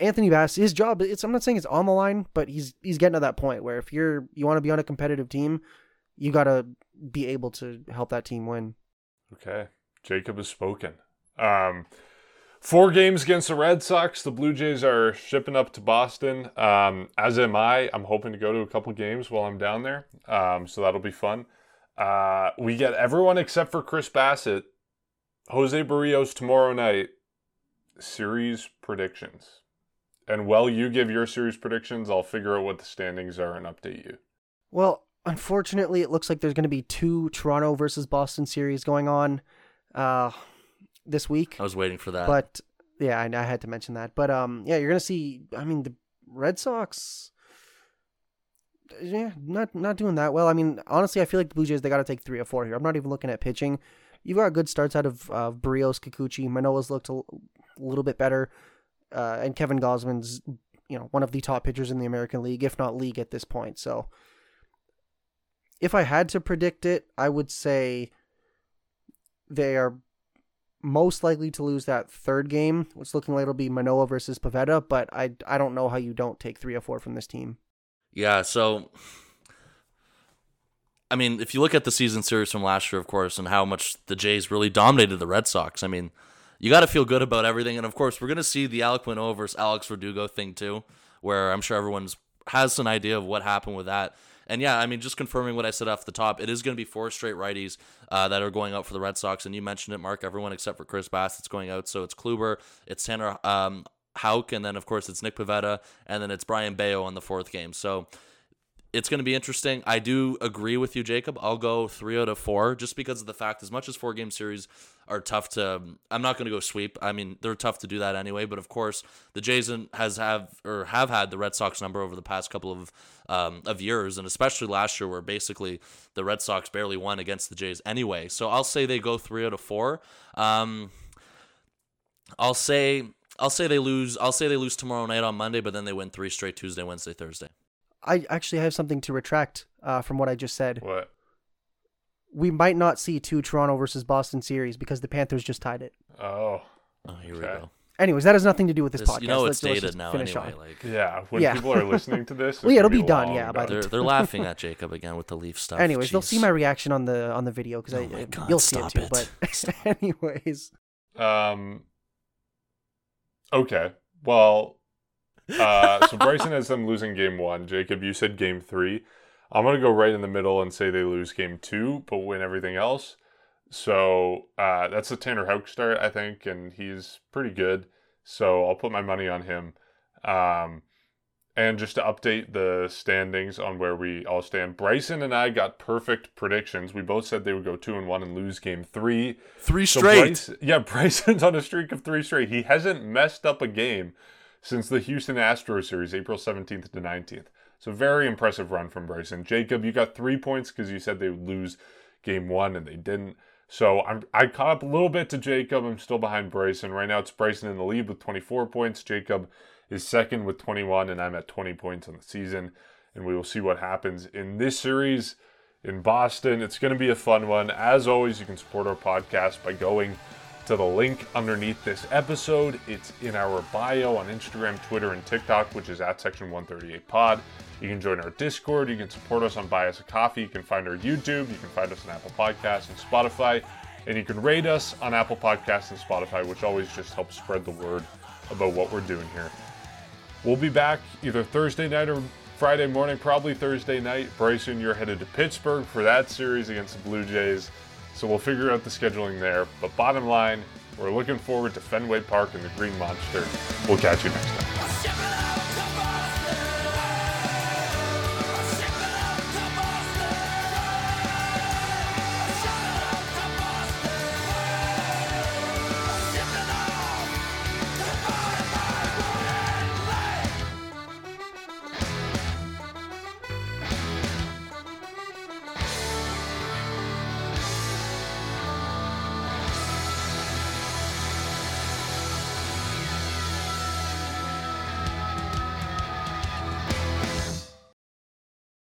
Speaker 3: Anthony Bass, his job, it's, I'm not saying it's on the line, but he's he's getting to that point where if you're you want to be on a competitive team, you got to be able to help that team win.
Speaker 1: Okay. Jacob has spoken. Um, four games against the Red Sox. The Blue Jays are shipping up to Boston. Um, as am I. I'm hoping to go to a couple games while I'm down there. Um, so that'll be fun. Uh, we get everyone except for Chris Bassitt, Jose Berríos tomorrow night. Series predictions. And while you give your series predictions, I'll figure out what the standings are and update you.
Speaker 3: Well, unfortunately, it looks like there's going to be two Toronto versus Boston series going on uh, this week.
Speaker 2: I was waiting for that.
Speaker 3: But yeah, I, I had to mention that. But um, yeah, you're going to see. I mean, the Red Sox. Yeah, not not doing that well. I mean, honestly, I feel like the Blue Jays they got to take three or four here. I'm not even looking at pitching. You've got good starts out of uh, Berríos, Kikuchi. Manoah's looked a, l- little bit better, uh, and Kevin Gausman's you know one of the top pitchers in the American League, if not league at this point. So, if I had to predict it, I would say they are most likely to lose that third game. It's looking like it'll be Manoah versus Pivetta, but I I don't know how you don't take three or four from this team.
Speaker 2: Yeah, so I mean, if you look at the season series from last year, of course, and how much the Jays really dominated the Red Sox, I mean, you got to feel good about everything. And of course, we're going to see the Alek Manoah versus Alex Verdugo thing too, where I'm sure everyone's has an idea of what happened with that. And yeah, I mean, just confirming what I said off the top, it is going to be four straight righties uh, that are going out for the Red Sox. And you mentioned it, Mark. Everyone except for Chris Bassitt's going out. So it's Kluber, it's Tanner um, Houck, and then of course it's Nick Pivetta, and then it's Brayan Bello on the fourth game. So it's going to be interesting. I do agree with you, Jacob. I'll go three out of four just because of the fact, as much as four game series are tough to, I'm not going to go sweep. I mean, they're tough to do that anyway. But of course, the Jays has have or have had the Red Sox number over the past couple of um, of years, and especially last year, where basically the Red Sox barely won against the Jays anyway. So I'll say they go three out of four. Um, I'll say I'll say they lose. I'll say they lose tomorrow night on Monday, but then they win three straight Tuesday, Wednesday, Thursday.
Speaker 3: I actually have something to retract uh, from what I just said.
Speaker 1: What?
Speaker 3: We might not see two Toronto versus Boston series because the Panthers just tied it.
Speaker 1: Oh.
Speaker 2: Oh, here we go.
Speaker 3: Anyways, that has nothing to do with this,
Speaker 2: This-
Speaker 3: podcast.
Speaker 2: you know
Speaker 3: Let's-
Speaker 2: it's
Speaker 3: let's
Speaker 2: dated
Speaker 3: just
Speaker 2: now
Speaker 3: finish
Speaker 2: anyway.
Speaker 3: on.
Speaker 2: Like
Speaker 1: Yeah, when
Speaker 3: Yeah.
Speaker 1: people are listening to this,
Speaker 3: Well, yeah, it'll be
Speaker 1: a
Speaker 3: done, yeah, by
Speaker 1: time.
Speaker 3: the-
Speaker 2: they're they're laughing at Jacob again with the Leaf stuff.
Speaker 3: Anyways, they'll see my reaction on the on the video because
Speaker 2: Oh
Speaker 3: I
Speaker 2: God,
Speaker 3: you'll see
Speaker 2: stop
Speaker 3: it too.
Speaker 2: it.
Speaker 3: But anyways,
Speaker 1: Um. Okay. Well. Uh, so Bryson has them losing game one. Jacob, you said game three. I'm gonna go right in the middle and say they lose game two, but win everything else. So uh, that's the Tanner Houck start, I think, and he's pretty good. So I'll put my money on him. Um, and just to update the standings on where we all stand, Bryson and I got perfect predictions. We both said they would go two and one and lose game three.
Speaker 2: three
Speaker 1: So
Speaker 2: straight.
Speaker 1: Bryce- yeah, Bryson's on a streak of three straight. He hasn't messed up a game since the Houston Astros series, April 17th to 19th. So very impressive run from Bryson. Jacob, you got three points because you said they would lose game one and they didn't. So I'm I caught up a little bit to Jacob. I'm still behind Bryson. Right now it's Bryson in the lead with 24 points. Jacob is second with 21, and I'm at 20 points on the season. And we will see what happens in this series in Boston. It's going to be a fun one. As always, you can support our podcast by going to the link underneath this episode. It's in our bio on Instagram, Twitter, and TikTok, which is at Section 138 Pod. You can join our Discord. You can support us on Buy Us a Coffee. You can find our YouTube. You can find us on Apple Podcasts and Spotify. And you can rate us on Apple Podcasts and Spotify, which always just helps spread the word about what we're doing here. We'll be back either Thursday night or Friday morning, probably Thursday night. Bryson, you're headed to Pittsburgh for that series against the Blue Jays. So we'll figure out the scheduling there. But bottom line, we're looking forward to Fenway Park and the Green Monster. We'll catch you next time.